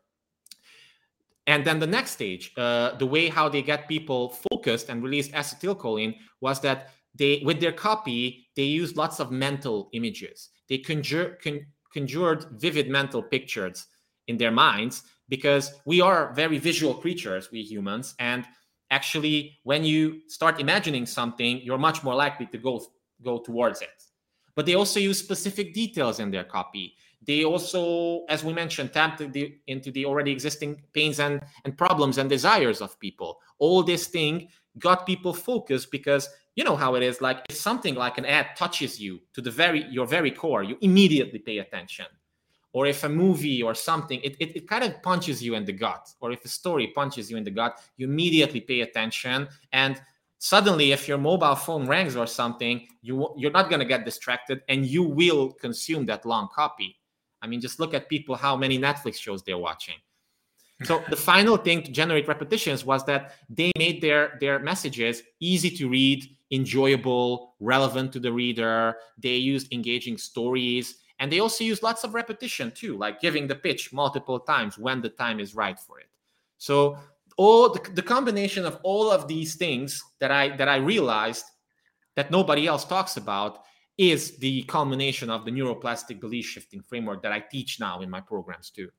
And then the next stage, uh, the way how they get people focused and released acetylcholine was that they, with their copy, they used lots of mental images. They conjure, con, conjured vivid mental pictures in their minds because we are very visual creatures, we humans. And actually, when you start imagining something, you're much more likely to go go towards it. But they also use specific details in their copy they also as we mentioned tapped the, into the already existing pains and, and problems and desires of people. All this thing got people focused because you know how it is like if something like an ad touches you to the very your very core you immediately pay attention. Or if a movie or something it, it, it kind of punches you in the gut. Or if a story punches you in the gut you immediately pay attention. And suddenly if your mobile phone rings or something you you're not going to get distracted and you will consume that long copy I mean, just look at people how many Netflix shows they're watching. So the final thing to generate repetitions was that they made their their messages easy to read, enjoyable, relevant to the reader. They used engaging stories, and they also used lots of repetition too, like giving the pitch multiple times when the time is right for it. So all the, the combination of all of these things that I that I realized that nobody else talks about is the culmination of the neuroplastic belief shifting framework that I teach now in my programs too.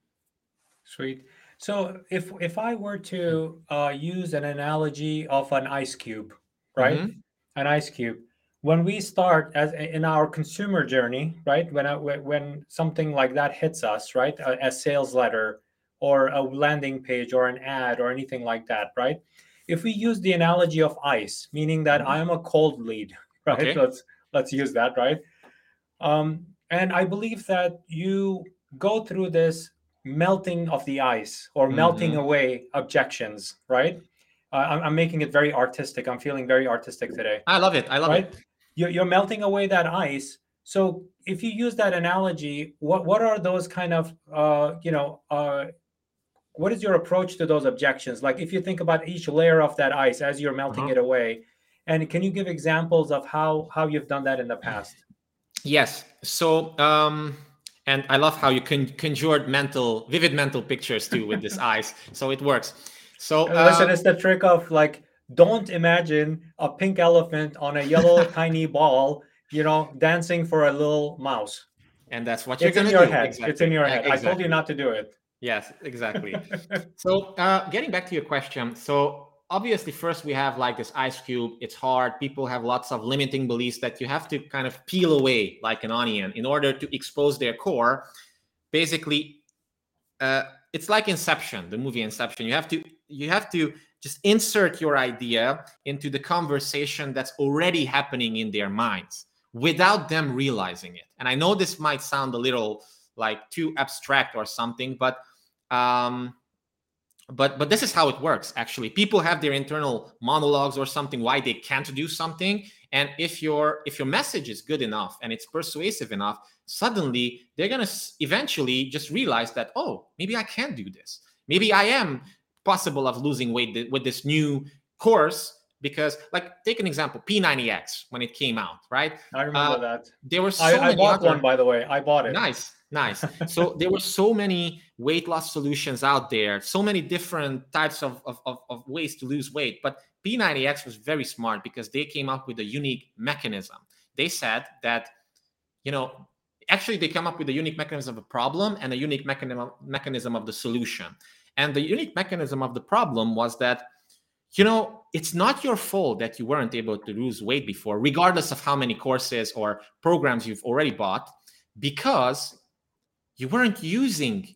Sweet. So if if I were to uh, use an analogy of an ice cube, right? Mhm. An ice cube. When we start as in our consumer journey, right? When I, when when something like that hits us, right? A, a sales letter or a landing page or an ad or anything like that, right? If we use the analogy of ice, meaning that Mhm. I am a cold lead, right? Okay. Let's let's use that, right? Um, and I believe that you go through this melting of the ice or melting Mhm. away objections, right? Uh, I'm, I'm making it very artistic. I'm feeling very artistic today, I love it. I love right? it. You're, you're melting away that ice. So if you use that analogy, what what are those kind of uh, you know uh, what is your approach to those objections? Like if you think about each layer of that ice as you're melting Uh-huh. it away, and can you give examples of how how you've done that in the past? Yes. So, um, and I love how you con- conjured mental, vivid mental pictures too with this eyes. So it works. So, Uh, Listen, uh, it's the trick of like, don't imagine a pink elephant on a yellow tiny ball, you know, dancing for a little mouse. and that's what you're It's in your do. head. It's in your head. I told you not to do it. Yes, exactly. So, uh, getting back to your question, so obviously, first we have like this ice cube. It's hard. People have lots of limiting beliefs that you have to kind of peel away like an onion in order to expose their core. Basically, uh, it's like Inception, the movie Inception. You have to you have to just insert your idea into the conversation that's already happening in their minds without them realizing it. And I know this might sound a little like too abstract or something, but um, but but this is how it works actually people have their internal monologues or something why they can't do something and if your if your message is good enough and it's persuasive enough suddenly they're going to eventually just realize that oh maybe i can do this maybe i am possible of losing weight th- with this new course because like take an example p90x when it came out right I remember Uh, that. there were so I, I many bought other one, by the way. I bought it. Nice, nice. so there were so many weight loss solutions out there, so many different types of, of, of, ways to lose weight. But P90X was very smart because they came up with a unique mechanism. They said that, you know, actually they come up with a unique mechanism of a problem and a unique mechanism mechanism of the solution. And the unique mechanism of the problem was that you know, it's not your fault that you weren't able to lose weight before, regardless of how many courses or programs you've already bought, because you weren't using.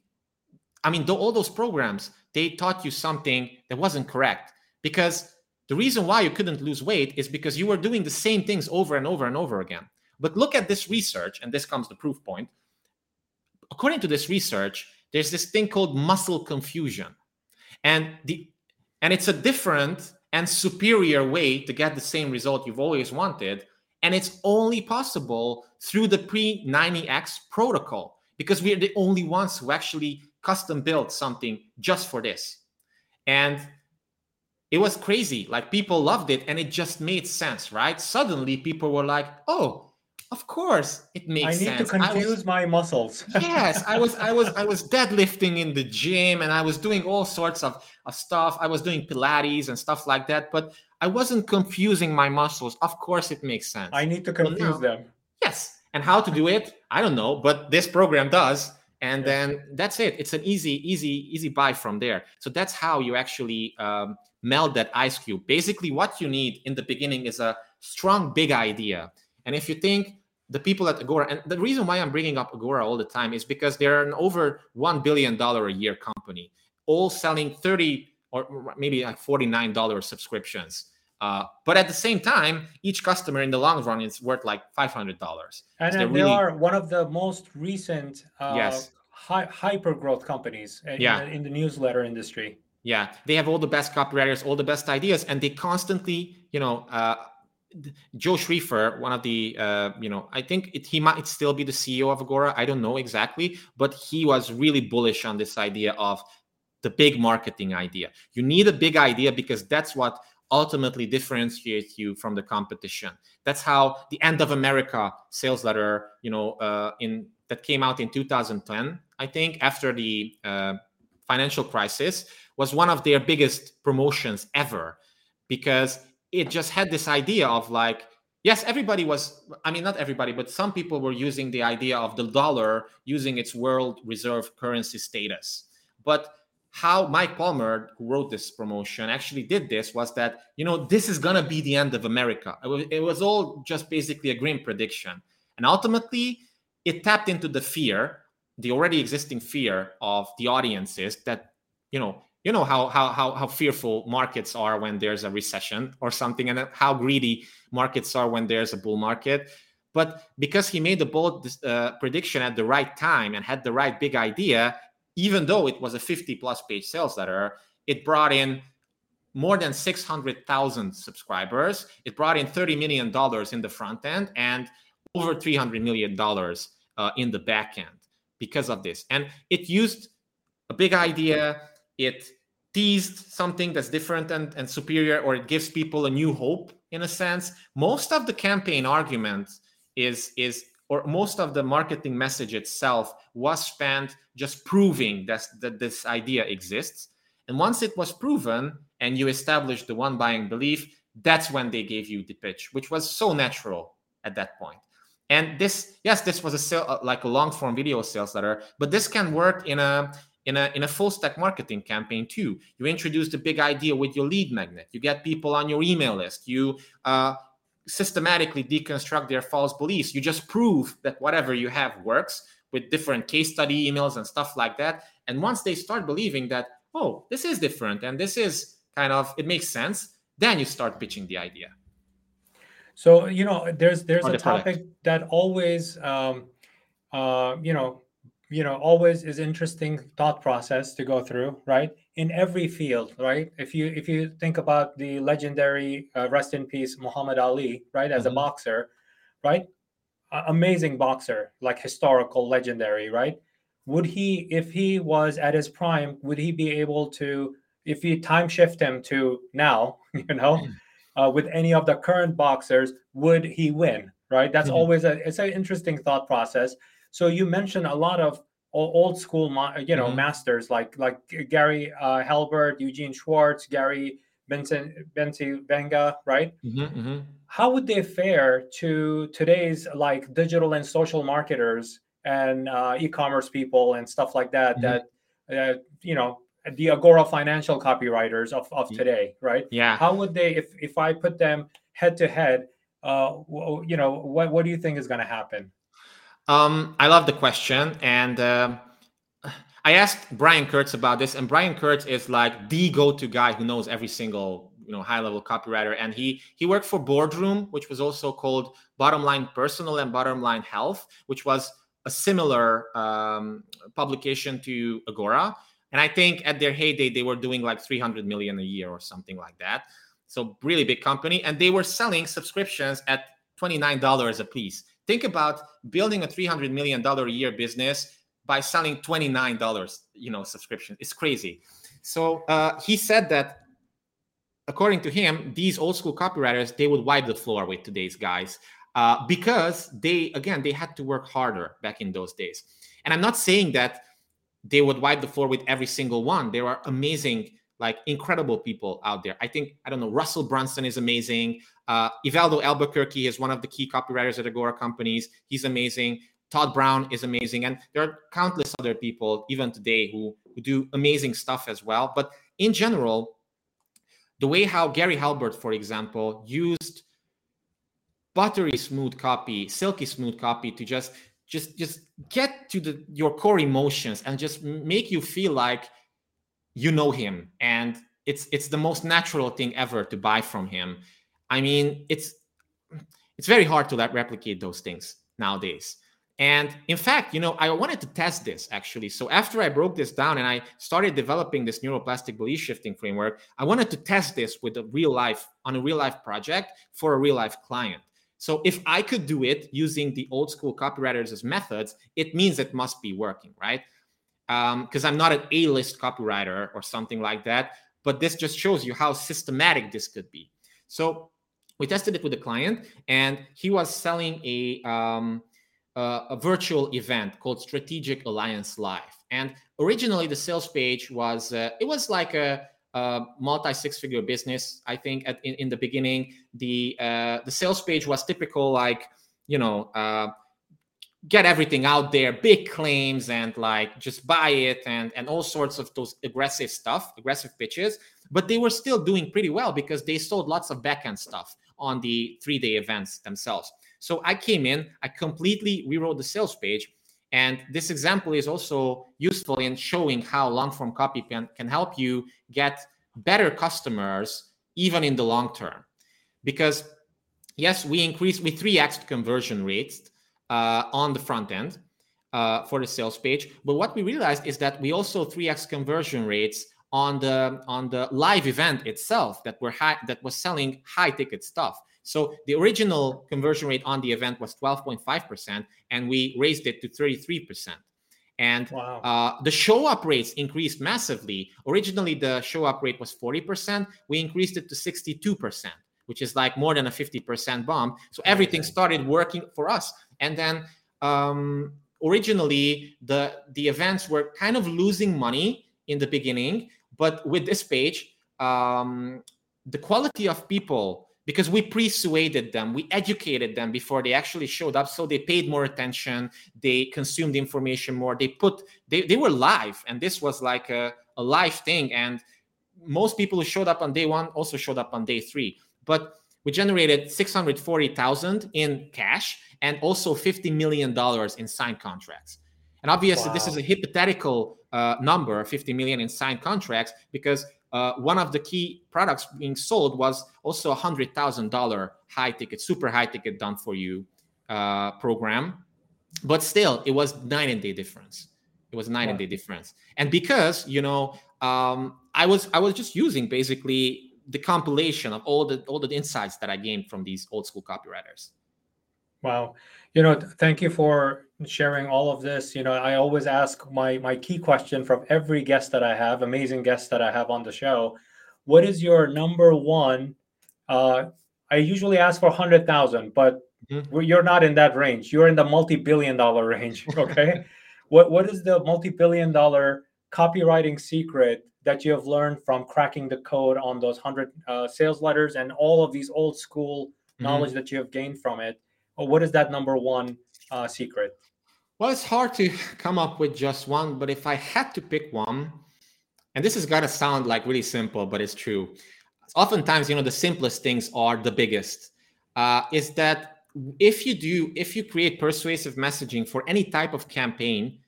I mean, tho- all those programs, they taught you something that wasn't correct. Because the reason why you couldn't lose weight is because you were doing the same things over and over and over again. But look at this research, and this comes the proof point. According to this research, there's this thing called muscle confusion. And the and it's a different and superior way to get the same result you've always wanted. And it's only possible through the P90X protocol because we're the only ones who actually custom built something just for this. And it was crazy. Like people loved it and it just made sense, right? Suddenly people were like, oh, of course it makes sense. I need sense. to I was- confuse my muscles. yes i was i was i was deadlifting in the gym and i was doing all sorts of, of stuff i was doing pilates and stuff like that but i wasn't confusing my muscles of course it makes sense I need to confuse now- them. And how to do it i don't know but this program does and Yeah. then that's it. It's an easy easy easy buy from there. So that's how you actually um, melt that ice cube. Basically what you need in the beginning is a strong big idea. And if you think the people at agora and the reason why i'm bringing up agora all the time is because they're an over $1 billion a year company all selling 30 or maybe like $49 subscriptions uh, but at the same time each customer in the long run is worth like $500 And they're uh, they really- are one of the most recent uh, Yes. hy- hyper growth companies in, Yeah. the, in the newsletter industry. Yeah, they have all the best copywriters, all the best ideas, and they constantly, you know, uh, Joe Schriefer, one of the, uh, you know, I think it, he might still be the CEO of Agora. I don't know exactly, but he was really bullish on this idea of the big marketing idea. You need a big idea because that's what ultimately differentiates you from the competition. That's how the End of America sales letter, you know, uh, in that came out in 2010, I think, after the uh, financial crisis, was one of their biggest promotions ever because it just had this idea of like yes everybody was i mean not everybody but some people were using the idea of the dollar using its world reserve currency status but how mike palmer who wrote this promotion actually did this was that you know this is going to be the end of america. It was, it was all just basically a grim prediction. And ultimately it tapped into the fear the already existing fear of the audiences that you know you know how how how, how fearful markets are when there's a recession or something and how greedy markets are when there's a bull market. But because he made the bold uh, prediction at the right time and had the right big idea even though it was a 50 plus page sales letter it brought in more than 600,000 subscribers. It brought in 30 million dollars in the front end and over 300 million dollars uh, in the back end because of this. And it used a big idea. It teased something that's different and, and superior or it gives people a new hope in a sense. Most of the campaign argument is is or most of the marketing message itself was spent just proving that, that this idea exists and once it was proven and you established the one buying belief that's when they gave you the pitch which was so natural at that point. and this yes this was a sale, like a long form video sales letter but this can work in a in a in a full stack marketing campaign too. You introduce the big idea with your lead magnet. You get people on your email list. You uh, systematically deconstruct their false beliefs. You just prove that whatever you have works with different case study emails and stuff like that. And once they start believing that, oh, this is different and this is kind of it makes sense, then you start pitching the idea. So you know, there's there's a topic that always, um, uh, you know, you know always is interesting thought process to go through right in every field right if you if you think about the legendary uh, rest in peace muhammad ali right as mm-hmm. a boxer right amazing boxer like historical legendary right would he if he was at his prime would he be able to if you time shift him to now you know mm. uh, with any of the current boxers would he win right that's mm-hmm. always a it's an interesting thought process so you mentioned a lot of old school, you know, mm-hmm. masters like like Gary uh, Halbert, Eugene Schwartz, Gary Benson, Bencivenga, right? Mm-hmm, mm-hmm. How would they fare to today's like digital and social marketers and uh, e-commerce people and stuff like that? Mm-hmm. That uh, you know, the Agora financial copywriters of, of today, right? Yeah. How would they, if if I put them head to head, uh, you know, what what do you think is going to happen? Um, I love the question, and uh, I asked Brian Kurtz about this, and Brian Kurtz is like the go-to guy who knows every single you know high-level copywriter, and he he worked for Boardroom, which was also called Bottom Line Personal and Bottom Line Health, which was a similar um, publication to Agora. And I think at their heyday, they were doing like 300 million a year or something like that. So really big company, and they were selling subscriptions at $29 a piece. Think about building a $300 million a year business by selling $29, you know, subscription. It's crazy. So uh, he said that according to him, these old school copywriters, they would wipe the floor with today's guys uh, because they, again, they had to work harder back in those days. And I'm not saying that they would wipe the floor with every single one. There are amazing like incredible people out there. I think I don't know. Russell Brunson is amazing. Uh, Evaldo Albuquerque is one of the key copywriters at Agora companies. He's amazing. Todd Brown is amazing, and there are countless other people even today who who do amazing stuff as well. But in general, the way how Gary Halbert, for example, used buttery smooth copy, silky smooth copy to just just just get to the your core emotions and just make you feel like you know him and it's it's the most natural thing ever to buy from him i mean it's it's very hard to replicate those things nowadays and in fact you know i wanted to test this actually so after i broke this down and i started developing this neuroplastic belief shifting framework i wanted to test this with a real life on a real life project for a real life client so if i could do it using the old school copywriters as methods it means it must be working right because um, I'm not an A-list copywriter or something like that. But this just shows you how systematic this could be. So we tested it with a client, and he was selling a um, uh, a virtual event called Strategic Alliance Live. And originally, the sales page was uh, it was like a, a multi six figure business. I think at, in, in the beginning, the uh, the sales page was typical like you know uh, get everything out there, big claims, and like just buy it, and and all sorts of those aggressive stuff, aggressive pitches. But they were still doing pretty well because they sold lots of backend stuff on the three day events themselves. So I came in, I completely rewrote the sales page. And this example is also useful in showing how long form copy can, can help you get better customers even in the long term. Because yes, we increased, we 3x conversion rates uh, on the front end uh, for the sales page. But what we realized is that we also 3x conversion rates on the on the live event itself that were high, that was selling high ticket stuff. So the original conversion rate on the event was 12.5%, and we raised it to 33%. And wow. uh, the show up rates increased massively. Originally, the show up rate was 40%. We increased it to 62%, which is like more than a 50% bump. So everything started working for us. And then um, originally, the, the events were kind of losing money in the beginning. But with this page, um, the quality of people because we persuaded them, we educated them before they actually showed up. So they paid more attention, they consumed information more, they put they, they were live, and this was like a, a live thing. And most people who showed up on day one also showed up on day three. But we generated 640,000 in cash and also 50 million dollars in signed contracts. And obviously, wow. this is a hypothetical uh, number, 50 million in signed contracts, because uh, one of the key products being sold was also a hundred thousand dollar high ticket, super high ticket done for you uh, program. But still, it was nine and day difference. It was nine wow. and day difference, and because you know, um, I was I was just using basically the compilation of all the all the insights that I gained from these old school copywriters. Wow. You know, thank you for sharing all of this. You know, I always ask my my key question from every guest that I have, amazing guests that I have on the show. What is your number one? Uh, I usually ask for hundred thousand, but mm-hmm. you're not in that range. You're in the multi-billion dollar range. Okay. what what is the multi-billion dollar copywriting secret that you have learned from cracking the code on those hundred uh, sales letters and all of these old school mm-hmm. knowledge that you have gained from it? Or what is that number one uh, secret? Well, it's hard to come up with just one, but if I had to pick one, and this is gonna sound like really simple, but it's true. Oftentimes, you know, the simplest things are the biggest. Uh, is that if you do, if you create persuasive messaging for any type of campaign,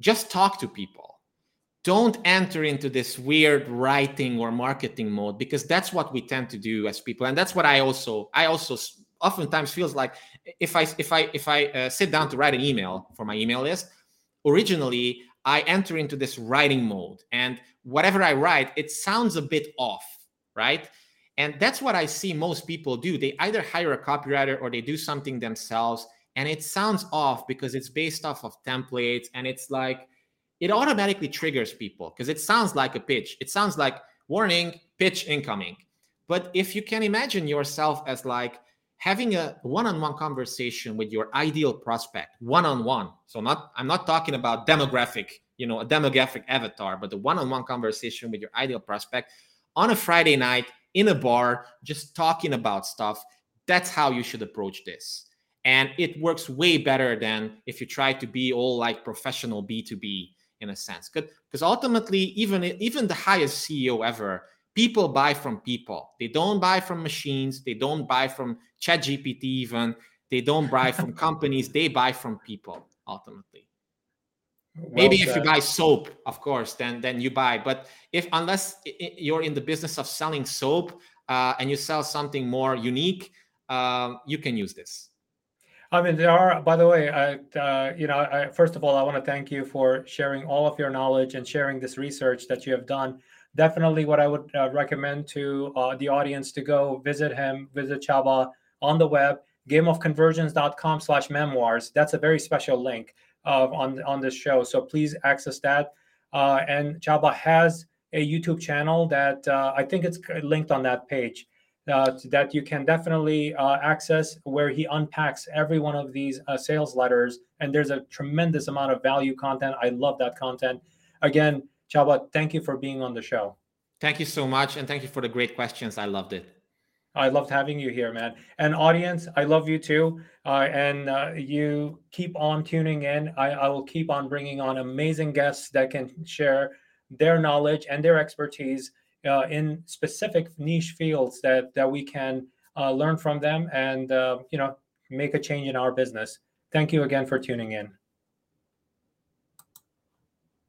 just talk to people. Don't enter into this weird writing or marketing mode because that's what we tend to do as people, and that's what I also I also oftentimes feels like if I if I if I uh, sit down to write an email for my email list, originally I enter into this writing mode, and whatever I write, it sounds a bit off, right? And that's what I see most people do. They either hire a copywriter or they do something themselves, and it sounds off because it's based off of templates, and it's like it automatically triggers people because it sounds like a pitch. It sounds like warning, pitch incoming. But if you can imagine yourself as like having a one-on-one conversation with your ideal prospect one-on-one. So not i'm not talking about demographic you know a demographic avatar but the one-on-one conversation with your ideal prospect on a friday night in a bar just talking about stuff. That's how you should approach this. And it works way better than if you try to be all like professional b2b in a sense. Because ultimately even even the highest ceo ever people buy from people. They don't buy from machines. They don't buy from ChatGPT even. They don't buy from companies. They buy from people ultimately. Well Maybe said. if you buy soap, of course, then then you buy. But if unless you're in the business of selling soap uh, and you sell something more unique, uh, you can use this. I mean, there are. By the way, I, uh, you know, I, first of all, I want to thank you for sharing all of your knowledge and sharing this research that you have done definitely what I would uh, recommend to uh, the audience to go visit him, visit Csaba on the web, gameofconversions.com slash memoirs. That's a very special link. uh, on on this show. So please access that. Uh, and Csaba has a YouTube channel that uh, I think it's linked on that page uh, that you can definitely access where he unpacks every one of these sales letters. And there's a tremendous amount of value content. I love that content. Again, Csaba, thank you for being on the show. Thank you so much. And thank you for the great questions. I loved it. I loved having you here, man. And audience, I love you too. Uh, and uh, you keep on tuning in. I, I will keep on bringing on amazing guests that can share their knowledge and their expertise uh, in specific niche fields that that we can uh, learn from them and uh, you know make a change in our business. Thank you again for tuning in.